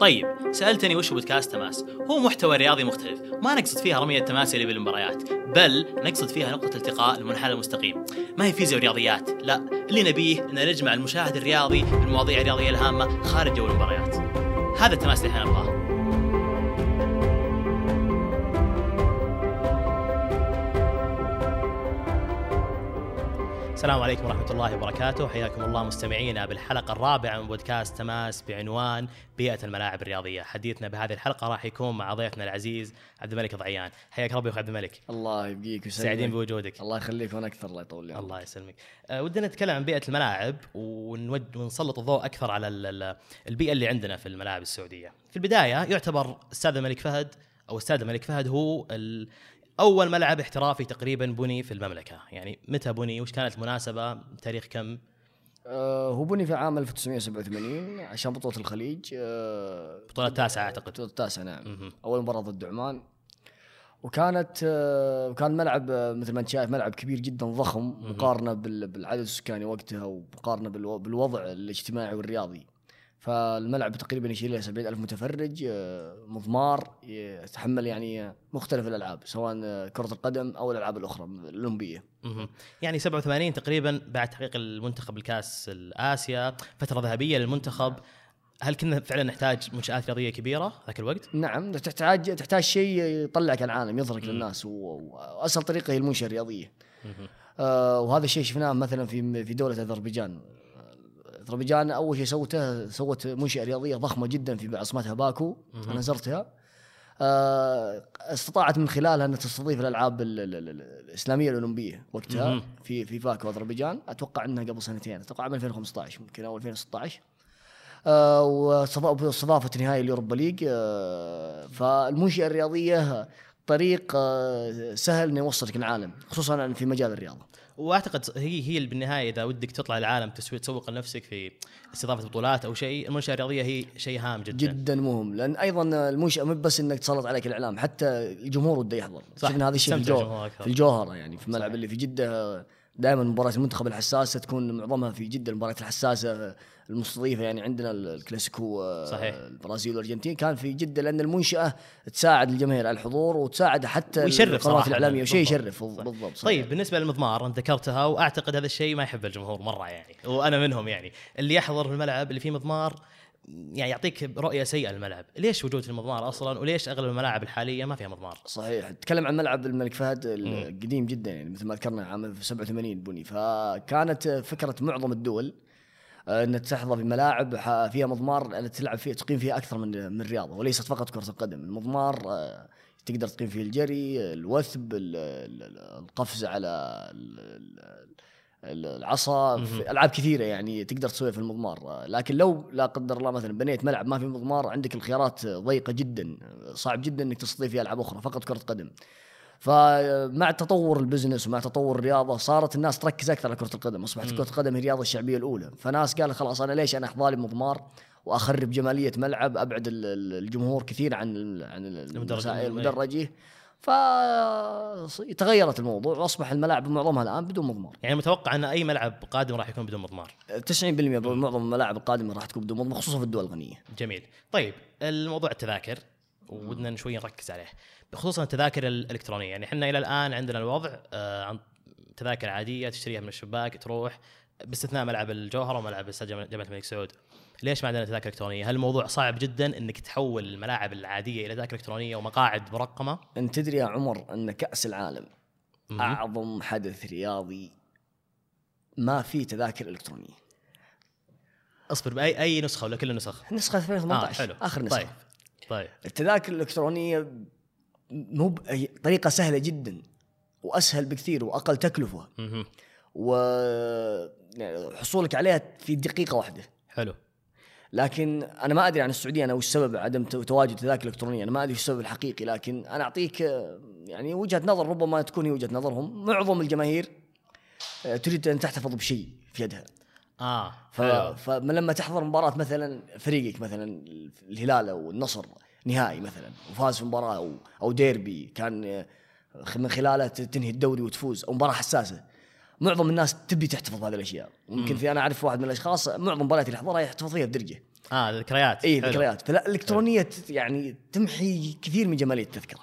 طيب سألتني وش بودكاست تماس؟ هو محتوى رياضي مختلف ما نقصد فيها رمية التماس اللي بالمباريات بل نقصد فيها نقطة التقاء المنحنى المستقيم. ما هي فيزياء ورياضيات؟ لا اللي نبيه ان نجمع المشاهد الرياضي بالمواضيع الرياضيه الهامة خارج جو المباريات. هذا التماس اللي إحنا نبغاه. السلام عليكم ورحمة الله وبركاته، حياكم الله مستمعينا بالحلقة الرابعة من بودكاست تماس بعنوان بيئة الملاعب الرياضية، حديثنا بهذه الحلقة راح يكون مع ضيفنا العزيز عبد الملك ضعيان، حياك ربي اخو عبد الملك. الله يبقيك ويسلمك سعيدين بوجودك. الله يخليك وأنا أكثر الله يطول لي الله يسلمك. أه ودنا نتكلم عن بيئة الملاعب ونود ونسلط الضوء أكثر على البيئة اللي عندنا في الملاعب السعودية. في البداية يعتبر أستاذ الملك فهد أو أستاذ الملك فهد هو أول ملعب احترافي تقريبا بني في المملكة. يعني متى بني وش كانت المناسبة؟ تاريخ كم؟ آه هو بني في عام 1987 عشان بطولة الخليج. آه بطولة التاسعة أعتقد. بطولة التاسعة نعم. م-م. أول مباراة ضد عمان. وكانت آه كان ملعب مثل ما أنت شايف ملعب كبير جدا ضخم مقارنة بالعدد السكاني وقتها ومقارنة بالوضع الاجتماعي والرياضي. فالملعب تقريبا يشيل 70 ألف متفرج آه، مضمار يتحمل يعني مختلف الألعاب سواء كرة القدم أو الألعاب الأخرى الأولمبية. يعني 87 تقريبا بعد تحقيق المنتخب الكاس الآسيا فترة ذهبية للمنتخب. هل كنا فعلا نحتاج منشآت رياضية كبيرة ذاك الوقت؟ نعم تحتاج تحتاج شيء يطلعك العالم يظهرك للناس وأسهل طريقة هي المنشأة الرياضية. آه وهذا الشيء شفناه مثلا في في دولة أذربيجان. أذربيجان أول شيء سوته سوت منشأة رياضية ضخمة جدا في عاصمتها باكو أنا زرتها. آه، استطاعت من خلالها أن تستضيف الألعاب الإسلامية الأولمبية وقتها في في باكو أذربيجان. أتوقع إنها قبل سنتين أتوقع عام 2015 ممكن أو 2016 آه واستضافت نهائي اليوروبا ليج. آه فالمنشأة الرياضية طريق آه سهل إنه يوصلك العالم خصوصا في مجال الرياضة. واعتقد هي هي بالنهاية إذا ودك تطلع العالم تسوق لنفسك في استضافة بطولات أو شيء المنشأة الرياضية هي شيء هام جدا. جدا مهم. لأن أيضا المنشأة مو بس إنك تسلط عليك الإعلام حتى الجمهور وده يحضر. صح. شفنا هذا الشيء في الجوهره في الجوهرة يعني في الملعب اللي في جدة دائما مباراة المنتخب الحساسة تكون معظمها في جدة المباريات الحساسة المستضيفة يعني عندنا الكلاسيكو آه، صحيح. البرازيل والأرجنتين. كان في جدة لأن المنشأة تساعد الجماهير على الحضور وتساعد حتى ويشرف القنوات الإعلامية. وشيء يشرف بالضبط صحيح. طيب بالنسبة للمضمار أنت ذكرتها وأعتقد هذا الشيء ما يحب الجمهور مرة يعني وأنا منهم يعني. اللي يحضر في الملعب اللي فيه مضمار يعني يعطيك رؤية سيئة للملعب، ليش وجود المضمار أصلا؟ وليش أغلب الملاعب الحالية ما فيها مضمار؟ صحيح، تكلم عن ملعب الملك فهد القديم جدا يعني مثل ما ذكرنا عام 87 بني، فكانت فكرة معظم الدول آه، ان تحظى بملاعب فيها مضمار تلعب فيها تقيم فيها أكثر من من رياضة وليست فقط كرة القدم، المضمار آه، تقدر تقيم فيه الجري، الوثب، القفز على العصا ألعاب كثيرة يعني تقدر تسويها في المضمار. لكن لو لا قدر الله مثلا بنيت ملعب ما في مضمار عندك الخيارات ضيقة جدا صعب جدا إنك تستضيف فيها ألعاب أخرى فقط كرة قدم. فمع تطور البزنس ومع تطور الرياضة صارت الناس تركز أكثر على كرة القدم. أصبحت كرة القدم هي الرياضة الشعبية الأولى. فناس قال خلاص أنا ليش أنا احظالي مضمار وأخرب جمالية ملعب أبعد الجمهور كثير عن عن المدرجه فتغيرت الموضوع وأصبح الملاعب معظمها الآن بدون مضمار. يعني متوقع أن أي ملعب قادم راح يكون بدون مضمار؟ 90% من معظم الملاعب القادمة راح تكون بدون مضمار خصوصا في الدول الغنية. جميل. طيب الموضوع التذاكر. ودنا شوي نركز عليه خصوصا التذاكر الإلكترونية يعني إحنا إلى الآن عندنا الوضع آه، عن تذاكر عادية تشتريها من الشباك تروح باستثناء ملعب الجوهره وملعب استاد جامعه الملك سعود ليش ما عندنا تذاكر إلكترونية؟ هل الموضوع صعب جدا إنك تحول الملاعب العادية إلى تذاكر إلكترونية ومقاعد مرقمة؟ أنت تدري يا عمر أن كأس العالم م- أعظم حدث رياضي ما في تذاكر إلكترونية. اصبر باي أي نسخة ولا كل النسخ؟ نسخة 2018 آه حلو. آخر نسخة طيب طيب التذاكر الإلكترونية مو طريقة سهلة جدا وأسهل بكثير وأقل تكلفة. وحصولك عليها في دقيقة واحدة. حلو. لكن أنا ما أدري عن السعودية أنا وش سبب عدم تواجد تذاكر الكترونيه أنا ما أدري وش السبب الحقيقي لكن أنا أعطيك يعني وجهة نظر ربما تكون هي وجهة نظرهم معظم الجماهير آه، تريد أن تحتفظ بشيء في يدها آه ف... فلما تحضر مباراة مثلا فريقك مثلا الهلال أو النصر نهائي مثلا وفاز في مباراة أو أو ديربي كان آه، من خلاله تنهي الدوري وتفوز أو مباراة حساسة. معظم الناس تبي تحتفظ بهذه الأشياء. ممكن في أنا أعرف واحد من الأشخاص معظم مباريات اللي يحضرها يحتفظ فيها بدرجة. آه ذكريات. اي. ذكريات. فالالكترونيه يعني تمحي كثير من جمالية التذكرة.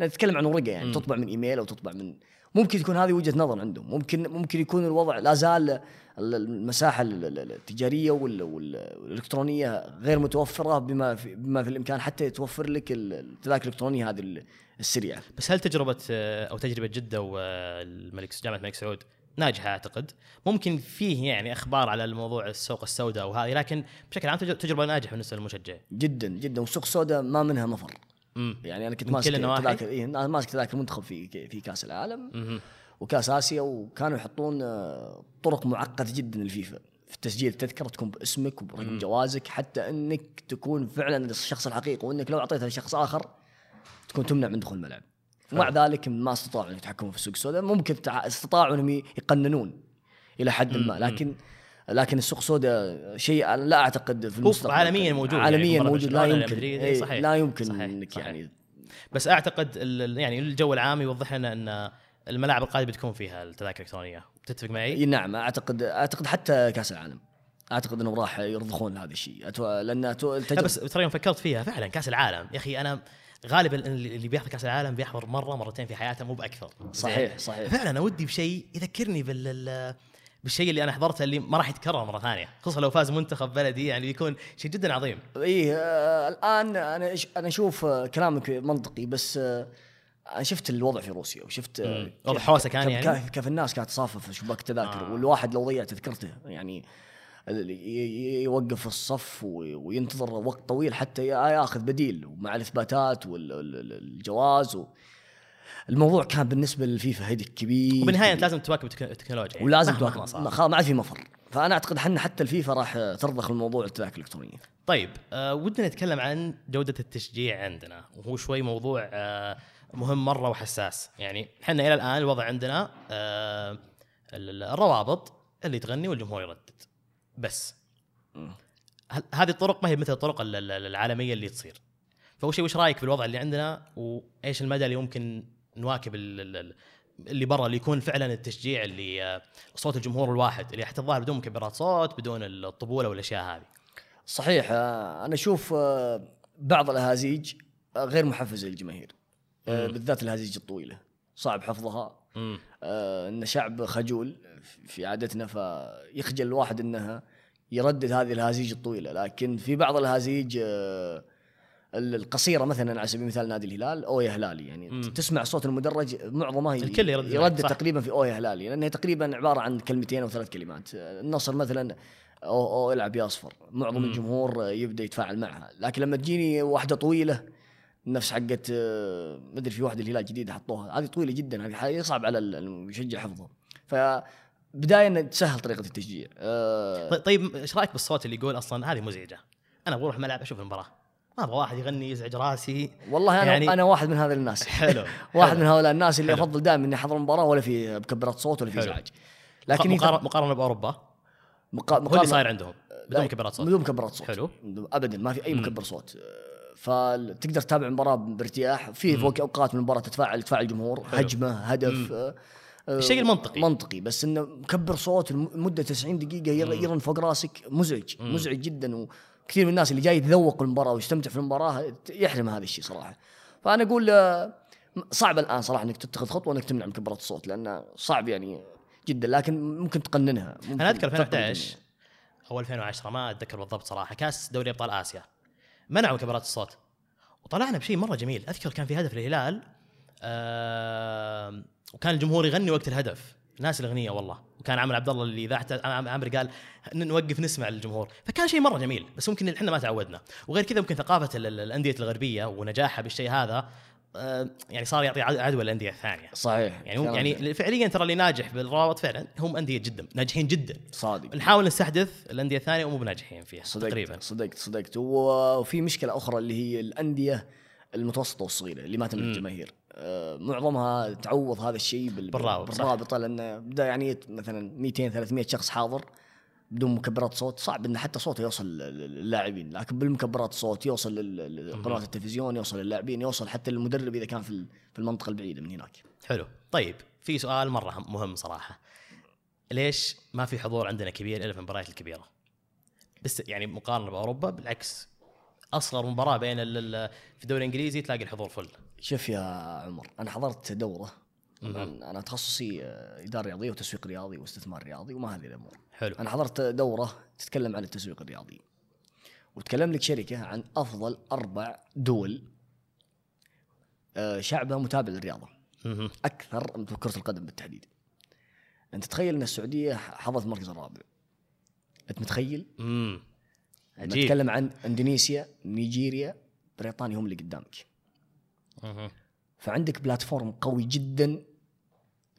نتكلم عن ورقة يعني مم. تطبع من إيميل أو تطبع من ممكن تكون هذه وجهة نظر عندهم. ممكن ممكن يكون الوضع لا زال ال- المساحة ال- ال- التجارية وال- وال- والالكترونيه غير متوفرة بما في بما في الإمكان حتى توفر لك ال- التذاكر الالكترونيه هذه ال- السريعة. بس هل تجربة أو تجربة جدة والملك جامعة الملك سعود ناجحة أعتقد؟ ممكن فيه يعني أخبار على الموضوع السوق السوداء وهذه لكن بشكل عام تج- تجربة ناجحة بالنسبة للمشجع جدا جدا. والسوق السوداء ما منها مفر. امم يعني أنا كنت ماسك؟ تذاكر إيه أنا ماسك تذاكر منتخب في في كأس العالم. وكأس آسيا وكانوا يحطون آه، طرق معقدة جدا للفيفا في تسجيل التذكره تكون باسمك وبرقم جوازك حتى إنك تكون فعلا الشخص الحقيقي وإنك لو أعطيتها لشخص آخر تكون تمنع من دخول الملعب. ومع ذلك ما استطاعوا أن يتحكموا في السوق السوداء ممكن استطاعوا إنهم يقننون إلى حد ما. لكن لكن السوق السوداء شيء لا أعتقد في المستقبل. عالميا موجود يعني عالميا مباراة موجود. لا يمكن. إيه، صحيح. لا يمكن صحيح، انك صحيح. يعني بس أعتقد يعني الجو العام يوضح لنا إن الملاعب القادمة بتكون فيها التذاكر الإلكترونية. تتفق معي؟ إي نعم. أعتقد أعتقد حتى كأس العالم. أعتقد انهم راح يرضخون هذا الشيء. أتو... لأن أتو... التجربة بس ترى يوم فكرت فيها فعلا كأس العالم. يا أخي أنا غالبا اللي بيحضر كأس العالم بيحضر مرة مرتين في حياته مو بأكثر. صحيح؟ صحيح. فعلا أنا ودي بشيء يذكرني بال بالشيء اللي أنا حضرته اللي ما راح يتكرر مرة ثانية خصوصا لو فاز منتخب بلدي يعني بيكون شيء جدا عظيم اي آه الآن أنا أنا أشوف كلامك منطقي بس آه أنا شفت الوضع في روسيا وشفت آه،. وضع حوسة كان كيف, يعني كيف, الناس كانت تصافف في شباك التذاكر آه. والواحد لو ضيع تذكرته يعني يوقف الصف وينتظر وقت طويل حتى يا- ياخذ بديل ومع الإثباتات والجواز و... الموضوع كان بالنسبة للفيفا هدك كبير وبالنهاية أنت. لازم تواكب التك- التكنولوجيا. ولازم تواكب. ما خلاص ما عاد في مفر. فأنا أعتقد حنا حتى الفيفا راح ترضخ الموضوع التذاكر الالكترونيه طيب آه ودنا نتكلم عن جودة التشجيع عندنا. وهو شوي موضوع آه مهم مرة وحساس. يعني إحنا إلى الآن الوضع عندنا آه ال- ال- الروابط اللي تغني والجمهور يردد. بس هذه الطرق ما هي مثل الطرق ال- ال- العالمية اللي تصير؟ فأول شيء وش رأيك بالوضع اللي عندنا؟ وإيش المدى اللي ممكن نواكب ال- ال- ال- اللي برا اللي يكون فعلا التشجيع اللي آه، صوت الجمهور الواحد اللي حتى الظاهر بدون مكبرات صوت بدون الطبولة والأشياء هذه. صحيح آه، أنا أشوف آه، بعض الأهازيج غير محفزة للجماهير. بالذات الأهازيج الطويلة. صعب حفظها. إن شعب خجول في عادتنا فيخجل الواحد إنها يردد هذه الهازيج الطويلة. لكن في بعض الهازيج القصيرة مثلا على سبيل المثال نادي الهلال أو يا هلالي يعني مم. تسمع صوت المدرج معظمه الكل يردد صح. تقريبا في أو يا هلالي لانها تقريبا عبارة عن كلمتين أو ثلاث كلمات النصر مثلا أو أو العب يا اصفر معظم مم. الجمهور يبدأ يتفاعل معها لكن لما تجيني واحدة طويلة نفس حقت آه، ما أدري في واحدة الهلال جديده حطوها هذه طويلة جدا هذه يصعب على المشجع حفظها فبدايه إن تسهل طريقة التشجيع آه، طيب- طيب إيش رأيك بالصوت اللي يقول أصلا هذه مزعجة؟ أنا بروح الملعب أشوف المباراة ما أبغى واحد يغني يزعج راسي والله أنا يعني- أنا واحد من هذه الناس حلو واحد حلو. من هؤلاء الناس اللي حلو. افضل دائما إني أحضر المباراه ولا في مكبرات صوت ولا في. إزعاج لكن لكن إذا- مقارنه بأوروبا مقا... هو اللي صاير عندهم بدون مكبرات صوت بدون مكبرات صوت حلو. ابدا ما في أي. مكبر صوت فتقدر تتابع المباراه بارتياح في أوقات من المباراة تتفاعل تفاعل الجمهور. هجمة هدف مم. آه، آه، الشيء المنطقي. منطقي بس إنه مكبر صوت لمدة 90 دقيقة. يرن فوق راسك مزعج مم. مزعج جدا وكثير من الناس اللي جاي يتذوق المباراة ويستمتع في المباراة يحرم هذا الشيء صراحة. فأنا أقول آه، صعب الآن صراحة إنك تتخذ خطوة إنك تمنع مكبرات الصوت لأنه صعب يعني جدا لكن ممكن تقننها ممكن أنا أذكر تقدر 2011 أو 2010 ما أتذكر بالضبط صراحة كاس دوري أبطال آسيا. منعوا مكبرات الصوت. وطلعنا بشيء مرة جميل. أذكر كان في هدف للهلال آه وكان الجمهور يغني وقت الهدف. ناس الأغنية والله. وكان عامر عبد الله اللي اذاعته عام- عامر قال نوقف نسمع للجمهور. فكان شيء مرة جميل بس ممكن إحنا ما تعودنا. وغير كذا ممكن ثقافة ال- ال- الأندية الغربية ونجاحها بالشيء هذا آه يعني صار يعطي عد- عدوى للأندية الثانية. صحيح يعني هم يعني فعليا ترى اللي ناجح بالروابط فعلا هم أندية جدا ناجحين جدا. صادق. نحاول نستحدث الأندية الثانية ومو بناجحين فيها صدقت تقريبا. صدقت صدقت. وفي مشكلة أخرى اللي هي الأندية المتوسطة والصغيرة اللي ما تملك. جماهير. معظمها تعوض هذا الشيء بال- بالرابط،. بالرابطة لأن بدا يعني مثلا 200 300 شخص حاضر بدون مكبرات صوت. صعب ان حتى صوته يوصل للاعبين لكن بالمكبرات صوت يوصل لقنوات التلفزيون يوصل للاعبين يوصل حتى للمدرب إذا كان في ال- في المنطقة البعيدة من هناك. حلو. طيب في سؤال مرة هم- مهم صراحة. ليش ما في حضور عندنا كبير إلا في المباريات الكبيرة؟ بس يعني مقارنة بأوروبا بالعكس أصغر مباراة بين في الدوري الإنجليزي تلاقي الحضور فل. شوف يا عمر أنا حضرت دورة أنا تخصصي آه، اداره رياضيه وتسويق رياضي واستثمار رياضي وما هذه الأمور. حلو. أنا حضرت دورة تتكلم عن التسويق الرياضي وتكلم لك شركة عن أفضل أربع دول آه، شعبها متابع للرياضة. أكثر من كرة القدم بالتحديد. أنت تخيل أن السعودية حظت المركز الرابع. أنت متخيل؟ امم عجيب نتكلم عن إندونيسيا نيجيريا بريطانيا هم اللي قدامك مهم. فعندك بلاتفورم قوي جدا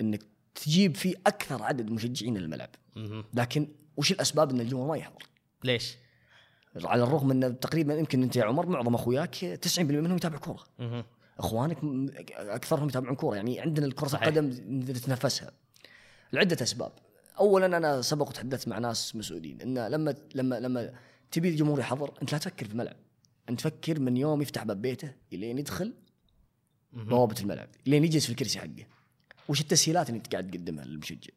إنك تجيب فيه أكثر عدد مشجعين للملعب مهم. لكن وش الأسباب إن الجمهور ما يحضر ليش؟ على الرغم إن تقريبا يمكن أنت يا عمر معظم أخوياك 90% منهم يتابع كورة. أخوانك أكثرهم يتابعون كورة يعني عندنا كره صحيح. القدم نتنافسها لعدة أسباب اولا أنا سبق وتحدثت مع ناس مسؤولين إن لما لما لما تبي الجمهور يحضر انت لا تفكر في الملعب. انت تفكر من يوم يفتح باب بيته الين يدخل. بوابه الملعب لين يجلس في الكرسي حقه. وش التسهيلات اللي انت قاعد تقدمها للمشجع؟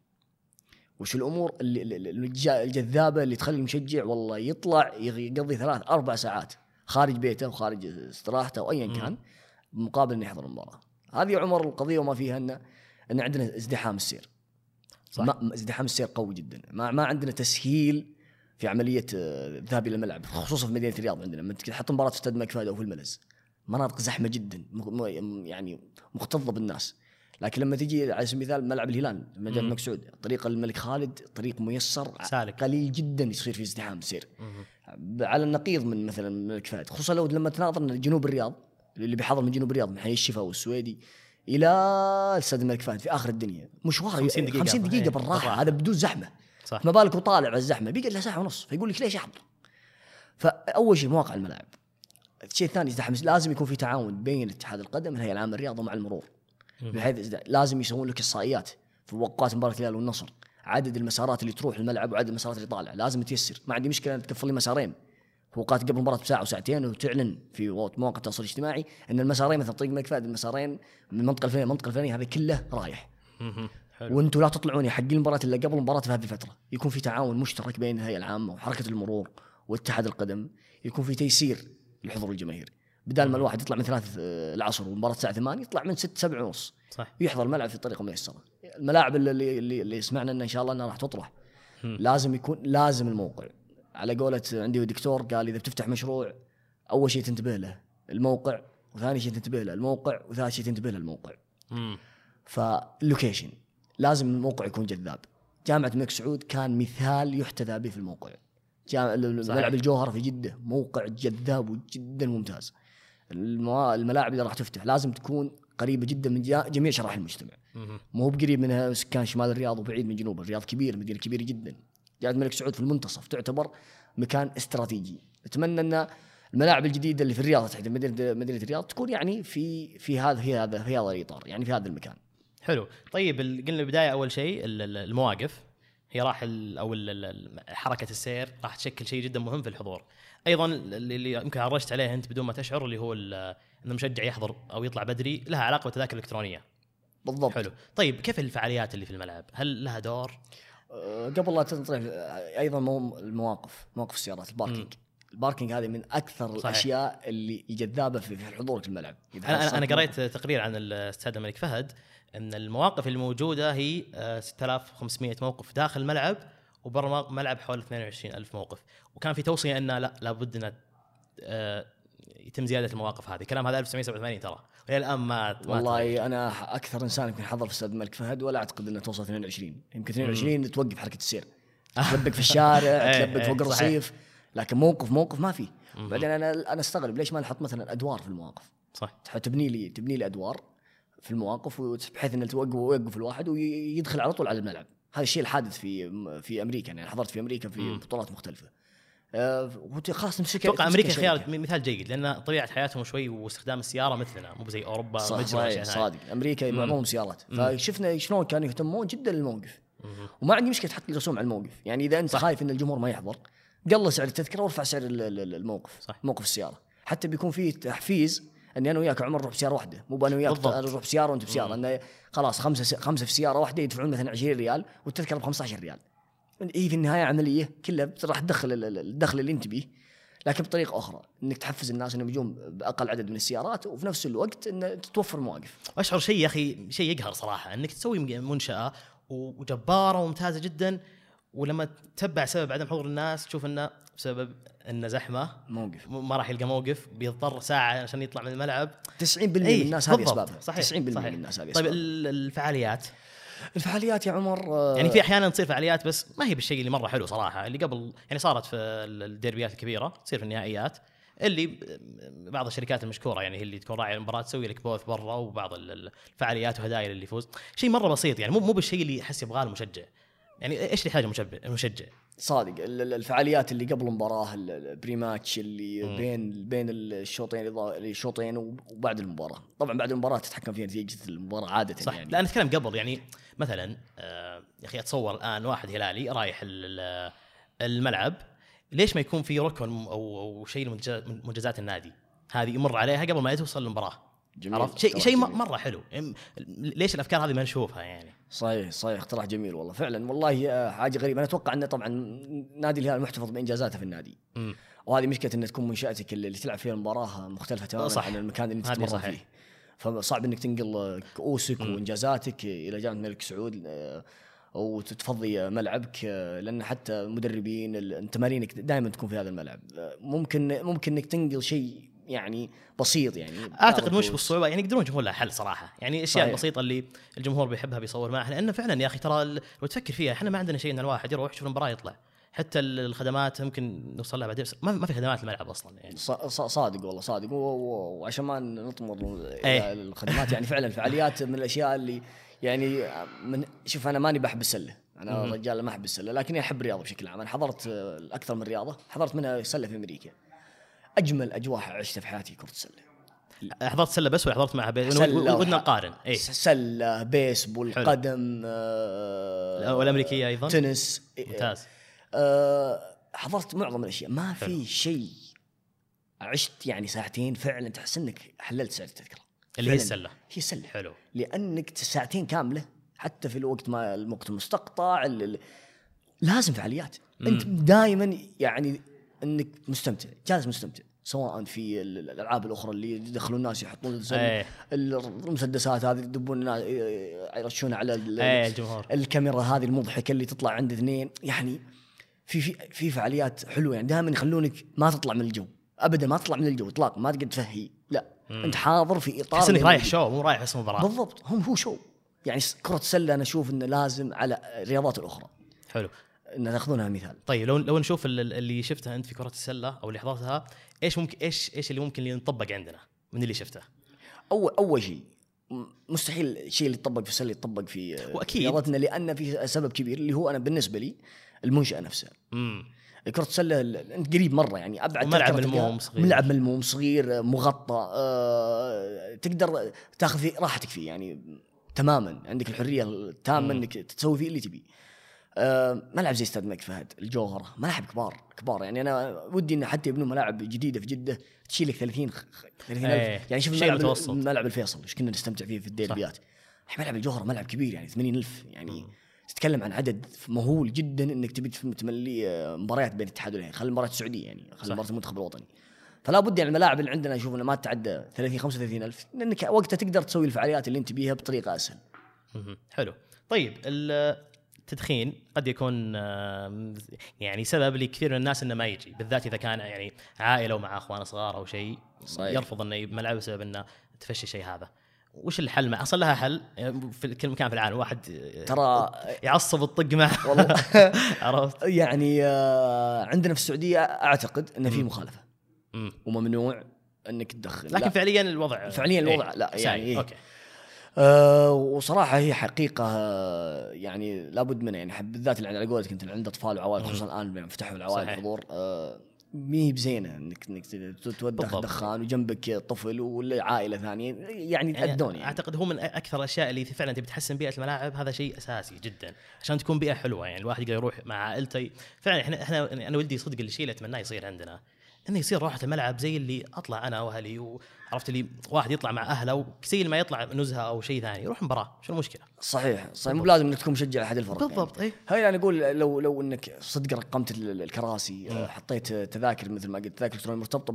وش الأمور اللي اللي- اللي الج- الجذابة اللي تخلي المشجع والله يطلع يقضي ثلاث أربع ساعات خارج بيته وخارج استراحته أو ايا كان مقابل انه يحضر المباراة. هذه عمر القضية وما فيها ان إن عندنا ازدحام السير. صح. ما ازدحام السير قوي جدا. ما, ما عندنا تسهيل في عملية آه، الذهاب إلى الملعب خصوصا في مدينة الرياض عندنا لما تحط مباراة في استاد الملك فهد أو في الملز مناطق زحمة جدا يعني مكتظه بالناس لكن لما تجي على سبيل المثال ملعب الهلال مجال الملك سعود طريق الملك خالد طريق ميسر سالك. قليل جدا يصير فيه ازدحام سير. على النقيض من مثلا الملك فهد خصوصا لو لما تناظر جنوب الرياض اللي بيحضر من جنوب الرياض من حي الشفا والسويدي إلى استاد الملك فهد في آخر الدنيا مشوار 50 دقيقة. 50 دقيقة إيه، بالراحة بالراحة. هذا بدون زحمة صح. ما بالك وطالع على الزحمة بيقعد له ساعة ونص فيقول لك ليش أحضر؟ فأول شيء مواقع الملاعب. الشيء الثاني ازدحام لازم يكون في تعاون بين اتحاد القدم الهيئه العامة للرياضه مع المرور. بحيث لازم يسوون لك إحصائيات في اوقات مباراة الهلال والنصر عدد المسارات اللي تروح الملعب وعدد المسارات اللي طالعه لازم تيسر. ما عندي مشكلة تقفل لي مسارين. في اوقات قبل المباراه بساعة وساعتين وتعلن في مواقع التواصل الاجتماعي إن المسارين مثلا طريق الملك فهد المسارين من المنطقة الفلانيه المنطقة الفلانيه هذا كله رايح. وأنتم لا تطلعون حق المباراة إلا قبل المباراه في هذه الفترة. يكون في تعاون مشترك بين الهيئة العامة وحركة المرور واتحاد القدم. يكون في تيسير للحضور الجماهيري بدال ما الواحد يطلع من ثلاث آه، العصر والمباراه الساعة 8 يطلع من 6 7 ونص. صح. ويحضر الملعب في طريقه ميسره الملاعب اللي, اللي, اللي, سمعنا ان إن شاء الله إنها راح تطرح. لازم يكون لازم الموقع. على قولة عندي دكتور قال إذا بتفتح مشروع أول شيء تنتبه له الموقع وثاني شيء تنتبه له الموقع وثالث شيء تنتبه له الموقع. فاللوكيشن لازم الموقع يكون جذاب. جامعة الملك سعود كان مثال يحتذى به في الموقع. ملعب الجوهرة في جدة. موقع جذاب وجدا ممتاز. الملاعب اللي راح تفتح لازم تكون قريبة جدا من جميع شرائح المجتمع. مو بقريب من سكان شمال الرياض وبعيد من جنوب. الرياض كبير مدينة كبيرة جدا. جامعة الملك سعود في المنتصف تعتبر مكان استراتيجي. أتمنى أن الملاعب الجديدة اللي في الرياض تحديدا مدينة مدينة الرياض تكون يعني في في هذا في هذا في هذا الإطار يعني في هذا المكان. حلو. طيب قلنا البداية أول شيء ال- ال- المواقف. هي راح ال- أو ال- حركة السير راح تشكل شيء جدا مهم في الحضور. أيضا اللي يمكن عرجت عليه أنت بدون ما تشعر اللي هو إن المشجع يحضر أو يطلع بدري لها علاقة بالتذاكر الإلكترونية. بالضبط. حلو. طيب كيف الفعاليات اللي في الملعب؟ هل لها دور؟ أه، قبل لا تنطلع أه، أيضا مو- المواقف مواقف السيارات ال parking. الباركينج هذه من أكثر صحيح. الأشياء اللي جذابة في حضورك في الملعب. أنا أنا, قريت تقرير عن الاستاد الملك فهد إن المواقف الموجودة هي آه، 6500 موقف داخل الملعب وبرا الملعب حوالي 22000 موقف. وكان في توصية إن لا لابد إن آه، يتم زيادة المواقف هذه. كلام هذا 1987 ترى. والى الآن ما. والله أنا أكثر إنسان يمكن حضر في استاد الملك فهد ولا أعتقد انها توصل 22 يمكن 22 توقف حركة السير. تلبق في الشارع إيه، تلبق إيه، فوق. الرصيف. لكن موقف موقف ما في بعدين أنا أنا أستغرب ليش ما نحط مثلا أدوار في المواقف؟ صح. تبني لي تبني لي أدوار في المواقف بحيث انه توقف ويوقف الواحد ويدخل على طول على الملعب. هذا الشيء الحادث في في أمريكا يعني حضرت في أمريكا في مم. بطولات مختلفة. آه، خلاص تمسك أتوقع أمريكا. خيار مثال جيد لأن طبيعة حياتهم شوي واستخدام السيارة مثلنا مو زي أوروبا صح صحيح. صادق. أمريكا معظمهم سيارات. فشفنا شلون كانوا يهتمون جدا للموقف. وما عندي مشكلة تحط لي رسوم على الموقف. يعني إذا أنت صح. خايف إن الجمهور ما يحضر قل سعر التذكرة وارفع سعر ال- ال- الموقف صح. موقف السيارة حتى بيكون فيه تحفيز إني أنا وياك عمر نروح بسيارة واحدة مو أنا وياك. نروح بسيارة وأنت بسيارة إنه خلاص خمسة خمسة في سيارة واحدة يدفعون مثلا 20 ريال والتذكرة ب 15 ريال هي في النهاية عملية كلها راح تدخل ال- ال- الدخل اللي أنت بيه لكن بطريقة أخرى إنك تحفز الناس إنهم يجون بأقل عدد من السيارات وفي نفس الوقت إن توفر مواقف واشعر شيء يا أخي شيء يقهر صراحة إنك تسوي منشأة وجبارة وممتازة جدا ولما تتبع سبب عدم حضور الناس تشوف إنه بسبب انه زحمة موقف. ما راح يلقى موقف بيضطر ساعة عشان يطلع من الملعب. 90% من إيه، الناس هذه. اسبابها صحيح 90% من. الناس هذه طيب الفعاليات. الفعاليات يا عمر آه، يعني في أحيانا تصير فعاليات بس ما هي بالشيء اللي مرة حلو صراحة. اللي قبل يعني صارت في الديربيات الكبيرة تصير في النهائيات اللي بعض الشركات المشكورة يعني هي اللي تكون راعية المباراة تسوي لك بوث برا وبعض ال- الفعاليات وهدايا اللي يفوز. شيء مرة بسيط يعني مو مو بالشيء اللي يحس يبغاه المشجع. يعني إيش اللي يحتاجه المشجع المشجع صادق ال- ال- الفعاليات اللي قبل المباراة ال- ال- البري ماتش اللي مم. بين بين الشوطين الشوطين وبعد المباراة. طبعا بعد المباراة تتحكم فيها نتيجة المباراة عاده صح يعني. لا أنا أتكلم قبل يعني مثلا آه، يا أخي أتصور الآن واحد هلالي رايح ال- ال- الملعب ليش ما يكون في ركن أو أو شيء من منجزات- من منجزات النادي؟ هذه يمر عليها قبل ما توصل المباراه. عرفت؟ شيء شيء. مرة حلو. إم- ليش الأفكار هذه ما نشوفها يعني؟ صحيح صحيح اقتراح جميل والله فعلا والله آه، حاجة غريبة أنا أتوقع أنه طبعا نادي الهلال محتفظ بإنجازاته في النادي مم. وهذه مشكلة ان تكون منشأتك اللي تلعب فيها المباراة مختلفة تماما صح. عن المكان اللي تتمرن. فيه فصعب إنك تنقل كؤوسك مم. وإنجازاتك إلى جانب الملك سعود آه، وتتفضي ملعبك آه، لأن حتى المدربين ال- تمارينك دائما تكون في هذا الملعب آه، ممكن ممكن إنك تنقل شيء يعني بسيط يعني أعتقد مش. بالصعوبة يعني يقدرون يجيبون لها حل صراحة يعني الاشياء. البسيطه اللي الجمهور بيحبها بيصور معها لأن فعلا يا أخي ترى لو تفكر فيها إحنا ما عندنا شيء إن الواحد يروح يشوف المباراة يطلع حتى ال- الخدمات ممكن نوصل لها بعدين ما, في خدمات الملعب أصلا يعني صادق والله صادق وعشان ما نطمر. إلى الخدمات يعني فعلا الفعاليات من الأشياء اللي يعني من شوف أنا ماني بحب السلة أنا. رجال ما أحب السلة لكني أحب الرياضة بشكل عام أنا حضرت أكثر من رياضة حضرت منها سلة في أمريكا أجمل أجواء عشتها في حياتي كرة السلة. حضرت سلة بس ولا حضرت معها بي... سلة ودنا نقارن اي سلة بيسبول حلو. قدم آه، والامريكيه أيضا؟ تنس. ممتاز. آه، حضرت معظم الأشياء. ما. في شيء عشت يعني ساعتين فعلا تحس إنك حللت سعر التذكرة. اللي هي. السلة. هي السلة. حلو. لأنك ساعتين كاملة حتى في الوقت ما الوقت المستقطع ال- ال- لازم فعاليات. أنت دائما يعني انك مستمتع جالس مستمتع سواء في ال- الألعاب الأخرى اللي يدخلون الناس يحطون إيه. المسدسات هذه يدبون الناس يرشون على إيه الجمهور. الكاميرا هذه المضحكة اللي تطلع عند اثنين يعني في في في فعاليات حلوة يعني دائما يخلونك ما تطلع من الجو ابدا ما تطلع من الجو اطلاقا ما تقدر تفهي لا مم. أنت حاضر في إطار تحس إنك رايح. شو مو رايح بس مباراة. بالضبط هم هو شو يعني كرة السلة أنا أشوف إنه لازم على الرياضات الأخرى. حلو. إن تاخذونها مثال طيب لو لو نشوف ال- اللي شفتها أنت في كرة السلة أو اللي حضرتها إيش ممكن إيش إيش اللي ممكن اللي ينطبق عندنا من اللي شفته اول أول شيء مستحيل الشيء اللي يطبق في السلة يطبق في. رياضتنا لأن في سبب كبير اللي هو أنا بالنسبة لي المنشأة نفسها امم كرة السلة ال- أنت قريب مرة يعني أبعد تلقاه. ملموم صغير. ملعب ملموم صغير مغطى آه، تقدر تاخذ راحتك فيه يعني تماما عندك الحرية التامة. إنك تسوي فيه اللي تبيه. ملعب زي استاد الملك فهد، الجوهرة، ملاعب كبار كبار. يعني أنا ودي إن حتى يبنون ملاعب جديدة في جدة تشيل لك 30 خ- 30 إيه، ألف يعني شوف ملعب متوسط. ملعب الفيصل إيش كنا نستمتع فيه في الديربيات. ملعب الجوهرة ملعب كبير يعني 80 ألف. يعني تتكلم عن عدد مهول جدا إنك تبي تملي آه، مباريات بين الاتحاد والهلال. خلي المباريات السعوديه يعني. خلي مباراه المنتخب الوطني. فلا بد يعني الملاعب اللي عندنا أشوف انها ما تتعدى 30 35 ألف لأنك وقتها تقدر تسوي الفعاليات اللي أنت بيها بطريقة أسهل. حلو. طيب التدخين قد يكون يعني سبب لكثير من الناس إنه ما يجي بالذات إذا كان يعني عائلة ومع أخوان صغار أو شيء صحيح. يرفض إنه يجي ملعب بسبب إنه تفشي الشيء هذا وش الحل مع أصلا لها حل يعني في كل مكان في العالم واحد ترى يعصب الطق معه والله عرفت؟ يعني آه، عندنا في السعودية أعتقد ان في. مخالفة مم. وممنوع إنك تدخن لكن لا. فعليا الوضع فعليا الوضع إيه، لا،. يعني إيه. أوكي أه وصراحة هي حقيقة آه، يعني لابد منها يعني بالذات اللي على قولتك أنت اللي عنده أطفال وعوائل. خصوصا الآن لما فتحوا العوائل صحيح. حضور آه، مي بزينة انك إنك تودخ. دخان وجنبك طفل ولا عائلة ثانية يعني يعني تأدون يعني أعتقد هو من أكثر الأشياء اللي فعلا تبي تحسن بيئة الملاعب هذا شيء أساسي جدا عشان تكون بيئة حلوة يعني الواحد يقدر يروح مع عائلته فعلا إحنا إحنا أنا ولدي صدق الشيء اللي أتمناه يصير عندنا إنه يصير روحه الملعب زي اللي أطلع أنا وأهلي وعرفت اللي واحد يطلع مع أهله زي ما يطلع نزهة أو شيء ثاني يروح مباراة شو المشكلة؟ صحيح صحيح. مو بلازم إنك تكون مشجع احد الفرق يعني. بالضبط اي هاي أنا أقول لو لو إنك صدق رقمت ال- الكراسي آه، حطيت تذاكر مثل ما قلت تذاكر الكترونيه مرتبطة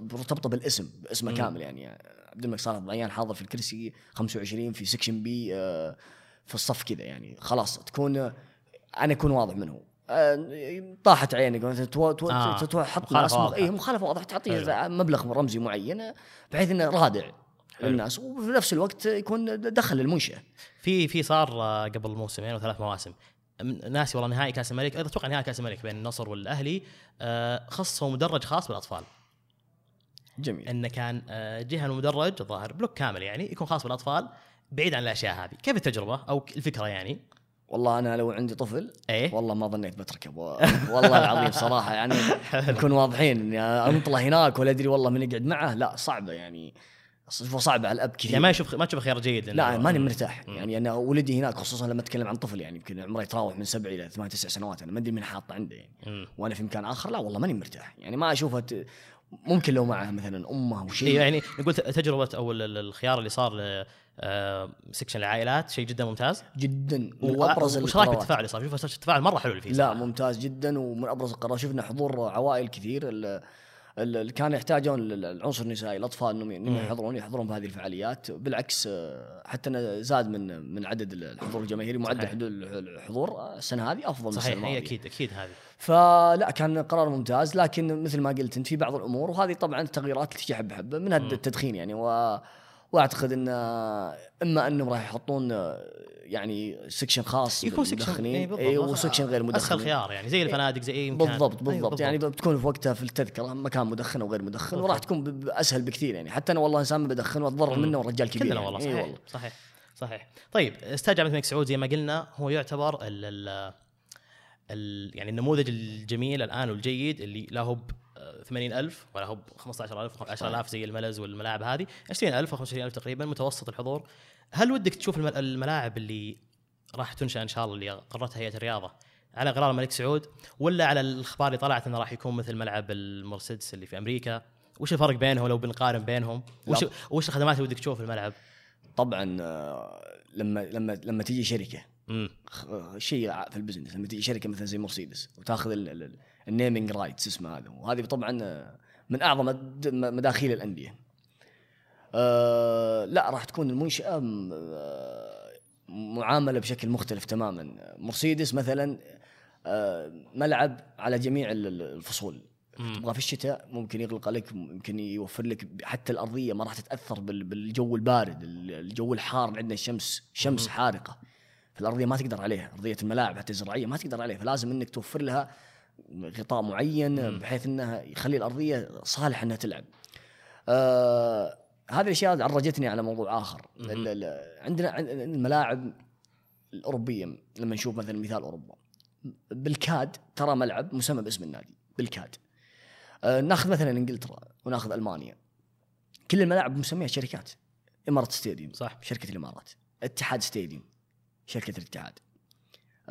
مرتبطة بالاسم باسمه كامل يعني. عبد الملك صالح الضعيان حاضر في الكرسي 25 في section B آه، في الصف كذا يعني. خلاص تكون آه، أنا أكون واضح منه. طاحت عينك مثلا تو تو آه، تو- تو حط مخالفة ناس واضحة. اي مخالفة واضحة تعطيه مبلغ رمزي معين بحيث إنه رادع للناس وفي نفس الوقت يكون دخل المنشاه في في صار قبل موسمين أو ثلاث مواسم ناسي والله نهائي كأس الملك أتوقع نهائي كأس الملك بين النصر والأهلي آه، خصصوا مدرج خاص بالأطفال. جميل. إنه كان آه، جهة المدرج الظاهر block كامل يعني يكون خاص بالأطفال بعيد عن الأشياء هذه. كيف التجربة أو الفكرة يعني؟ والله أنا لو عندي طفل إيه؟ والله ما ظنيت بتركب و- والله العظيم صراحة يعني نكون واضحين إني أنطله هناك ولا أدري والله من يقعد معه لا صعبة يعني. صعبه على الأب كثير. يعني ما يشوف ما تشوف خيار جيد لا ماني مرتاح. يعني أنا ولدي هناك خصوصا لما أتكلم عن طفل يعني يمكن عمره يتراوح من سبع إلى ثمان تسع سنوات أنا ما أدري من حاطه عنده يعني. مم. وأنا في مكان آخر لا والله ماني مرتاح. يعني ما اشوفها ت... ممكن لو معه مثلا أمه أو شيء. أيوه يعني نقول ت- تجربة أو ال- ال- الخيار اللي صار سكشن العائلات شيء جدا ممتاز. جدا من و- أبرز وش رأيك. بالتفاعل صار؟ شوف التفاعل مرة حلو اللي فيه لا. ممتاز جدا ومن أبرز القرارات. شفنا حضور عوائل كثير ال- ال- اللي كانوا يحتاجون ال- العنصر النسائي الأطفال إنهم إنهم يحضرون يحضرون بهذه الفعاليات. بالعكس آه، حتى زاد من من عدد الحضور الجماهيري معدل الحضور آه، السنة هذه أفضل من السنة صحيح الماضية. هي أكيد أكيد هذه. فلا كان قرار ممتاز لكن مثل ما قلت أنت في بعض الأمور وهذه طبعا التغييرات اللي تجي حبة حبة منها التدخين يعني و وأعتقد إن إما إنهم راح يحطون يعني section خاص يكون section A. اي و section غير مدخن اسهل خيار يعني زي الفنادق زي أي مكان. بالضبط أيوة بالضبط. يعني بتكون في وقتها في التذكرة مكان مدخن أو غير مدخن وراح تكون أسهل بكثير يعني. حتى أنا والله إنسان ما بدخن وأتضرر منه والرجال كبير كلنا يعني. والله إي صحيح والله. صحيح صحيح. طيب أستاذ جامعه الملك سعود زي ما قلنا هو يعتبر ال ال يعني النموذج الجميل الآن والجيد اللي لا هو 80000 ولا هو ب 15000 10000 زي الملز والملاعب هذه. 20000 أو 25000 تقريبا متوسط الحضور. هل ودك تشوف الم- الملاعب اللي راح تنشأ إن شاء الله اللي قررتها هيئة الرياضة على قرار الملك سعود ولا على الأخبار اللي طلعت إنه راح يكون مثل ملعب المرسيدس اللي في أمريكا؟ وش الفرق بينهم لو بنقارن بينهم؟ وش وش الخدمات اللي ودك تشوف في الملعب؟ طبعا آه، لما لما لما تيجي شركة شيء في البزنس لما تيجي شركة مثلا زي مرسيدس وتاخذ ال naming rights اسمه هذا وهذه طبعا آه، من أعظم مداخيل الأندية. آه لا راح تكون المنشأة آه، معاملة بشكل مختلف تماما. مرسيدس مثلا آه ملعب على جميع ال- ال- الفصول. تبغى في الشتاء ممكن يغلق عليك ممكن يوفر لك حتى الأرضية ما راح تتأثر بال- بالجو البارد الجو الحار عندنا الشمس شمس حارقة. فالأرضية ما تقدر عليها. أرضية الملاعب حتى الزراعية ما تقدر عليها. فلازم إنك توفر لها غطاء معين بحيث إنها يخلي الأرضية صالحة إنها تلعب. آه هذه الأشياء عرجتني على موضوع آخر. عندنا عن- الملاعب الأوروبية لما نشوف مثلا مثال أوروبا. بالكاد ترى ملعب مسمى باسم النادي بالكاد. آه ناخذ مثلا إنجلترا وناخذ ألمانيا. كل الملاعب مسميها شركات. إمارات stadium صح. شركة الإمارات. اتحاد stadium شركة الاتحاد.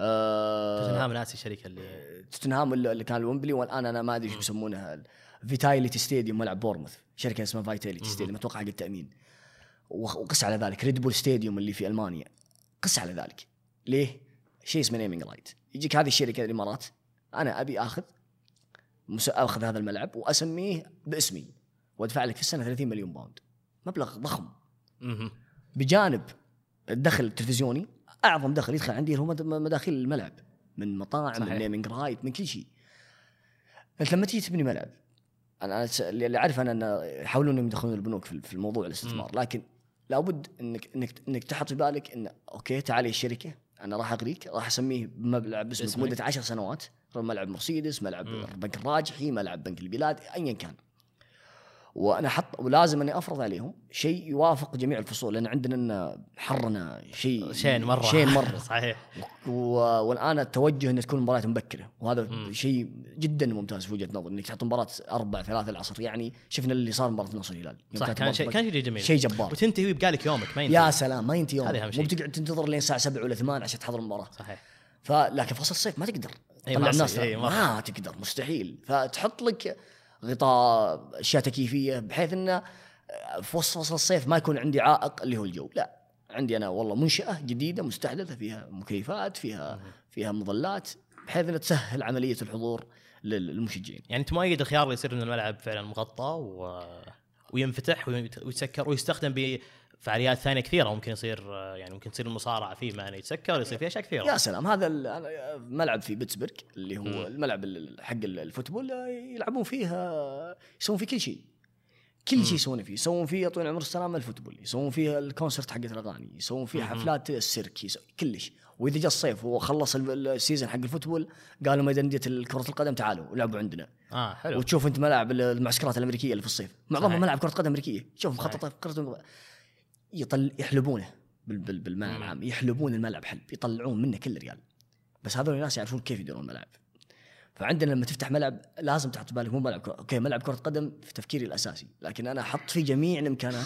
آه توتنهام ناسي الشركة اللي توتنهام اللي كان الومبلي والان أنا ما أدري إيش بيسمونها Vitality stadium ملعب بورموث. شركة اسمها Vitality stadium أتوقع حق التامين وقس على ذلك. Red Bull stadium اللي في ألمانيا. قس على ذلك. ليه؟ شيء اسمه naming right يجيك هذه الشركة الإمارات. أنا أبي آخذ آخذ هذا الملعب وأسميه باسمي. وأدفع لك في السنة 30 مليون pound مبلغ ضخم. بجانب الدخل التلفزيوني أعظم دخل يدخل عندي هو مد- مداخيل الملعب من مطاعم صحيح. من naming right من كل شيء. أنت لما تيجي تبني ملعب أنا اللي أعرف أنا ان يحاولون إنهم يدخلون البنوك في الموضوع الاستثمار لكن لابد انك انك إنك تحط في بالك إن okay تعالي الشركة أنا راح أغريك راح أسميه باسمك باسمك. مدة 10 سنوات. ملعب مرسيدس ملعب بنك الراجحي ملعب بنك البلاد ايا كان. وأنا حط ولازم أني أفرض عليهم شيء يوافق جميع الفصول لأن عندنا إن حرنا شيء شين مرة. شين مرة. صحيح. و... والآن التوجه إن تكون مباريات مبكرة وهذا شيء جدا ممتاز في وجهة نظري إنك تحط مباراة أربع ثلاثة العصر. يعني شفنا اللي صار مباراة نصر الهلال. صح كان شيء. كان شيء جميل. شيء جبار. وتنتهي ويبقى لك يومك ما ينتهي. يا سلام ما ينتهي يوم هذا أهم شيء. مو بتقعد تنتظر لين الساعة 7 ولا 8 عشان تحضر المباراة. صحيح. فلكن فصل الصيف ما تقدر. أي طلع الناس. ما تقدر مستحيل. فتحط لك غطاء اشياء تكييفيه بحيث إنه في وسط فصل الصيف ما يكون عندي عائق اللي هو الجو. لا عندي أنا والله منشأة جديدة مستحدثة فيها مكيفات فيها فيها مظلات بحيث إنها تسهل عملية الحضور للمشجعين. يعني أنت مؤيد الخيار اللي يصير ان الملعب فعلا مغطى و... وينفتح ويت- ويتسكر ويستخدم بفعاليات ثانية كثيرة ممكن يصير يعني ممكن تصير المصارعة فيه ما يتسكر يصير فيه أشياء كثيرة. يا سلام هذا ال- أنا- ملعب في بيتسبرغ اللي هو. الملعب ال- حق ال- الفوتبول آه، يلعبون فيه آه، يسوون فيه كل شيء. كل شيء يسوون فيه. يسوون فيه يا طويل العمر السلامة الفوتبول يسوون فيه الكونسرت حقت الأغاني يسوون فيه. حفلات السيرك كلش. وإذا جاء الصيف وخلص ال- season حق الفوتبول قالوا يا أندية كرة القدم تعالوا لعبوا عندنا. آه حلو. وتشوف أنت ملاعب ال- المعسكرات الأمريكية اللي في الصيف. معظمها. ملاعب كرة قدم أمريكية. شوف. مخططه كرة يطل يحلبونه بال- بال- بالمعنى. العام يحلبون الملعب حلب يطلعون منه كل ريال بس هذول الناس يعرفون كيف يديرون الملعب. فعندنا لما تفتح ملعب لازم تحط بالك مو ملعب كرة. أوكي ملعب كرة قدم في تفكيري الأساسي. لكن أنا أحط فيه جميع الإمكانات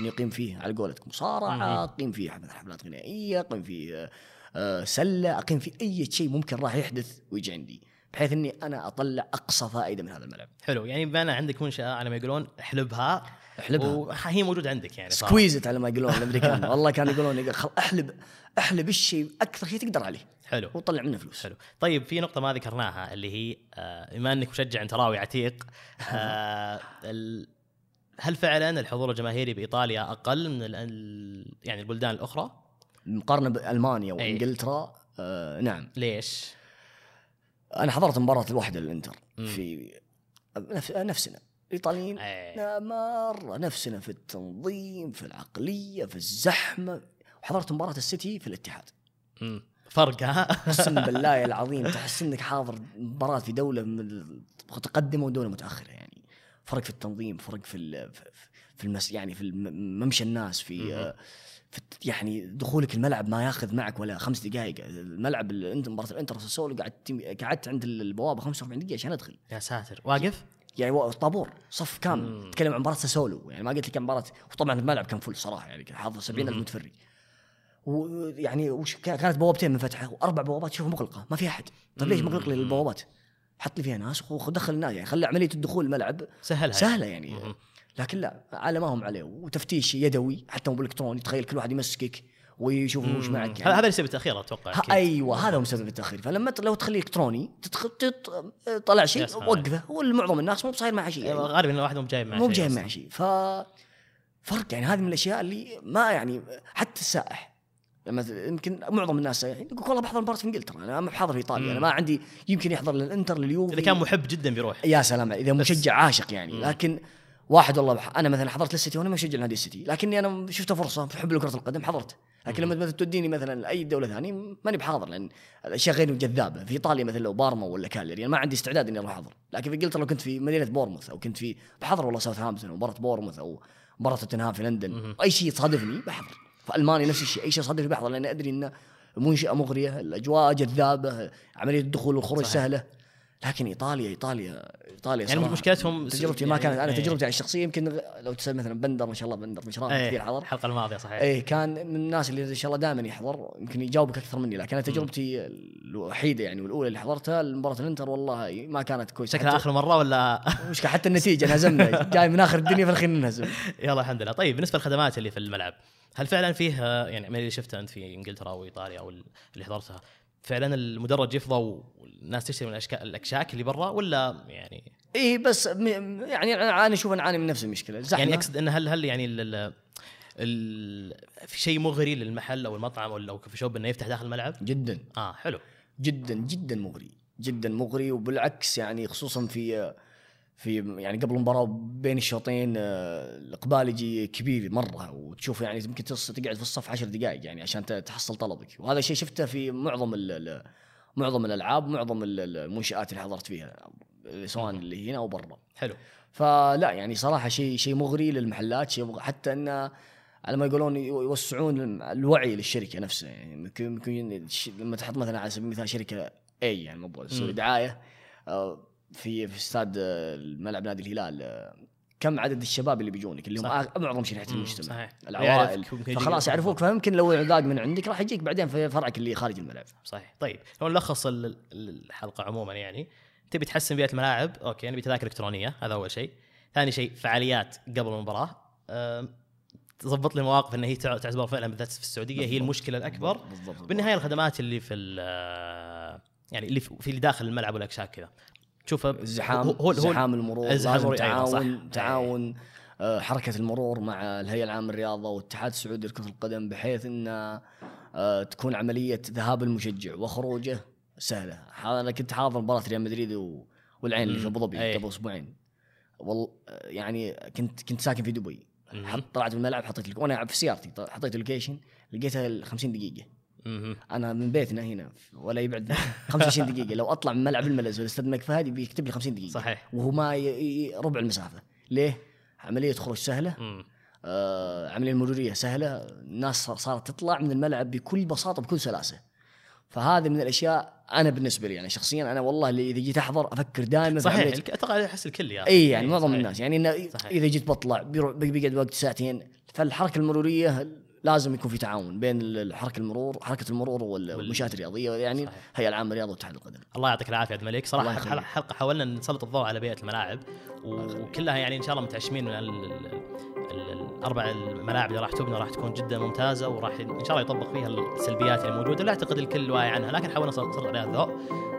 إني أقيم فيه على قولتك مصارعة. أقيم فيه حفلات- حفلات غنائية أقيم فيه آه، سلة أقيم فيه أي شيء ممكن راح يحدث ويجي عندي. بحيث إني أنا أطلع أقصى فائدة من هذا الملعب. حلو. يعني بما عندك منشأة على ما يقولون احلبها. احلبها وهي موجودة عندك يعني. squeeze it على ما يقولون الامريكان والله كانوا يقولون يقول خل- أحلب أحلب الشيء أكثر شيء تقدر عليه حلو وطلع منه فلوس حلو طيب في نقطة ما ذكرناها اللي هي آه، بما إنك مشجع إنتراوي عتيق آه، هل فعلا الحضور الجماهيري بإيطاليا أقل من يعني البلدان الأخرى؟ مقارنه بالمانيا أي. وإنجلترا آه نعم ليش؟ أنا حضرت مباراة الوحده للانتر. في نفس نفسنا الايطاليين إيه. مرة نفسنا في التنظيم في العقلية في الزحمة وحضرت مباراة السيتي في الاتحاد مم. فرق ها؟ اقسم بالله العظيم تحس إنك حاضر مباراة في دولة متقدمه ودوله متأخرة يعني فرق في التنظيم فرق في في- المس يعني في ممشى الناس في. آه، في يعني دخولك الملعب ما ياخذ معك ولا خمس دقائق الملعب الانت مباراة الإنتر ساسولو قعدت قعدت عند البوابة 45 دقيقة عشان أدخل يا ساتر واقف؟ يعني طابور صف كامل. تتكلم عن مباراة ساسولو يعني ما قلت لك مباراة وطبعا الملعب كان فل صراحة يعني كان حاضر 70000 مم. متفرج ويعني وش كا- كانت بوابتين منفتحه وأربع بوابات شوفها مغلقة ما في أحد طيب ليش. مغلق لي البوابات؟ حط لي فيها ناس ودخل الناس يعني خلي عملية الدخول الملعب سهلها سهلة يعني مم. لكن لا على ما هم عليه وتفتيش يدوي حتى مو بالالكتروني تخيل كل واحد يمسكك ويشوف وش. معك يعني هذا اللي سبب التاخير أتوقع ها. أيوه هذا هو مسبب التأخير فلما لو تخليه الكتروني طلع شيء. وقفه والمعظم الناس مو بصاير معه شيء يعني يعني. غالبا واحد مو جايب معه مو شيء جاي أصلاً. مع شيء ف فرق يعني هذه من الأشياء اللي ما يعني حتى السائح لما يمكن معظم الناس سائحين يقول والله بحضر مباراة في إنجلترا أنا ما بحضر في إيطاليا مم. أنا ما عندي يمكن يحضر للإنتر لليوفي إذا كان محب جدا بيروح يا سلام إذا. مشجع عاشق يعني مم. لكن واحد والله بح... أنا مثلا حضرت للسيتي وأنا ما أشجع نادي السيتي لكني أنا شفت فرصة في حب كره القدم حضرت. لكن لما مثلا توديني مثلا لأي دولة ثانية ماني بحاضر لأن الأشياء غير جذابة. في إيطاليا مثلا لو بارما ولا كالياري أنا ما عندي استعداد إني أروح أحضر. لكن في إنجلترا لو كنت في مدينة بورنموث أو كنت في بحضر والله ساوثهامبتون أو مباراه بورنموث أو مباراة توتنهام في لندن. أي شيء يصادفني بحضر. في ألمانيا نفس الشيء أي شيء يصادفني بحضر لأن أدري إنه منشأة مغرية الأجواء جذابة عملية الدخول والخروج. سهلة. لكن إيطاليا إيطاليا إيطاليا يعني مشكلتهم تجربتي ما يعني- كانت أنا إيه. تجربتي الشخصية يمكن لو تسال مثلا بندر ما شاء الله بندر مشراف إيه، كثير حضر. الحلقة الماضية صحيح. إيه كان من الناس اللي إن شاء الله دائما يحضر يمكن يجاوبك أكثر مني لكن أنا تجربتي الوحيدة يعني والأولى اللي حضرتها مباراه الإنتر والله ما كانت كويسة. شكلها آخر مرة ولا؟ مشكلة حتى النتيجة انهزمنا جاي من آخر الدنيا في الاخير ننهزم يلا الحمد لله. طيب بالنسبة للخدمات اللي في الملعب هل فعلا فيه يعني من اللي شفته أنت في إنجلترا أو ايطاليا أو اللي حضرتها فعلا المدرج يفضى والناس تشتري من الاشكال الأكشاك اللي برا ولا يعني؟ إيه بس يعني أنا أشوف نعاني من نفس المشكلة. الزحمه يعني أقصد إن هل هل يعني ال ال في شيء مغري للمحل أو المطعم أو أو كوفي شوب إنه يفتح داخل الملعب؟ جدا. آه حلو. جدا جدا مغري. جدا مغري وبالعكس يعني خصوصا في في يعني قبل المباراة بين الشوطين آه، الإقبال يجي كبير مرة وتشوف يعني يمكن تقعد في الصف عشر دقائق يعني عشان تحصل طلبك. وهذا الشيء شفته في معظم ال- معظم الألعاب معظم ال- ال- المنشآت اللي حضرت فيها سواء اللي هنا أو برا. حلو. فلا يعني صراحة شيء شيء مغري للمحلات شيء مغري حتى انه على ما يقولون يوسعون الوعي للشركة نفسها. يعني الش- لما تحط مثلا على سبيل المثال شركة اي يعني مو. دعاية آه، في في استاد آه، الملعب نادي الهلال آه، كم عدد الشباب اللي بيجونك؟ اللي هم معظم شريحه المجتمع. صحيح. العوائل. فخلاص يعرفوك. فيمكن لو ذاق من عندك راح يجيك بعدين في فرعك اللي خارج الملعب. صحيح. طيب لو نلخص ال- ال- الحلقة عموما يعني. تبي تحسن بيئة الملاعب؟ أوكي نبي تذاكر إلكترونية هذا أول شيء. ثاني شيء فعاليات قبل المباراة. تضبط لي مواقف إن هي تع- تعتبر فعلا بالذات في السعودية هي المشكلة الأكبر. بالضبط بالنهاية الخدمات اللي في ال- يعني اللي في في اللي داخل الملعب والأكشاك كذا. تشوفها الزحام هو- هو- زحام المرور الزحام لازم أيوة، صح. تعاون تعاون آه، حركة المرور مع الهيئة العامة للرياضة والاتحاد السعودي لكرة القدم بحيث إن آه، تكون عملية ذهاب المشجع وخروجه سهلة أنا كنت حاضر مباراة ريال مدريد والعين اللي في أبو ظبي أي. قبل أسبوعين والله آه، يعني كنت كنت ساكن في دبي. حط طلعت من الملعب حطيت وأنا في سيارتي حطيت ال location لقيتها 50 دقيقة. أنا من بيتنا هنا ولا يبعد 25 دقيقة. لو أطلع من ملعب الملز ولا استاد الملك فهد بيكتب لي 50 دقيقة. صحيح. وهو ما ي- ربع المسافة. ليه؟ عملية خروج سهلة. مم. آه عملية المروريه سهلة. الناس صار- صارت تطلع من الملعب بكل بساطة بكل سلاسة. فهذه من الأشياء أنا بالنسبة لي يعني شخصيا أنا والله اللي إذا جيت أحضر أفكر دائما صحيح الك- أتوقع أحس الكل يا إي يعني معظم. الناس. يعني صحيح. إذا جيت بطلع بيقعد وقت ساعتين. فالحركة المرورية لازم يكون في تعاون بين الحركه المرور حركة المرور والمنشات الرياضية يعني. الهيئه العامة للرياضه واتحاد القدم. الله يعطيك العافية عبد الملك. صراحة. حلقة حاولنا نسلط الضوء على بيئة الملاعب وكلها يعني إن شاء الله متعشمين من ال- ال- ال- الأربع الملاعب اللي راح تبنى راح تكون جدا ممتازة وراح إن شاء الله يطبق فيها السلبيات اللي موجودة. اللي أعتقد الكل واعي عنها لكن حاولنا نسلط عليها الضوء.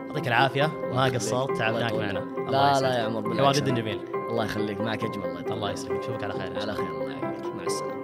يعطيك العافية. الله قصرت. تعبناك معنا. لا. لا يا عمر بالعكس. جدا جميل. الله يخليك. معك اجمل. الله يسلمك. نشوفك على خير. على خير. الله يعافيك. مع السلامة.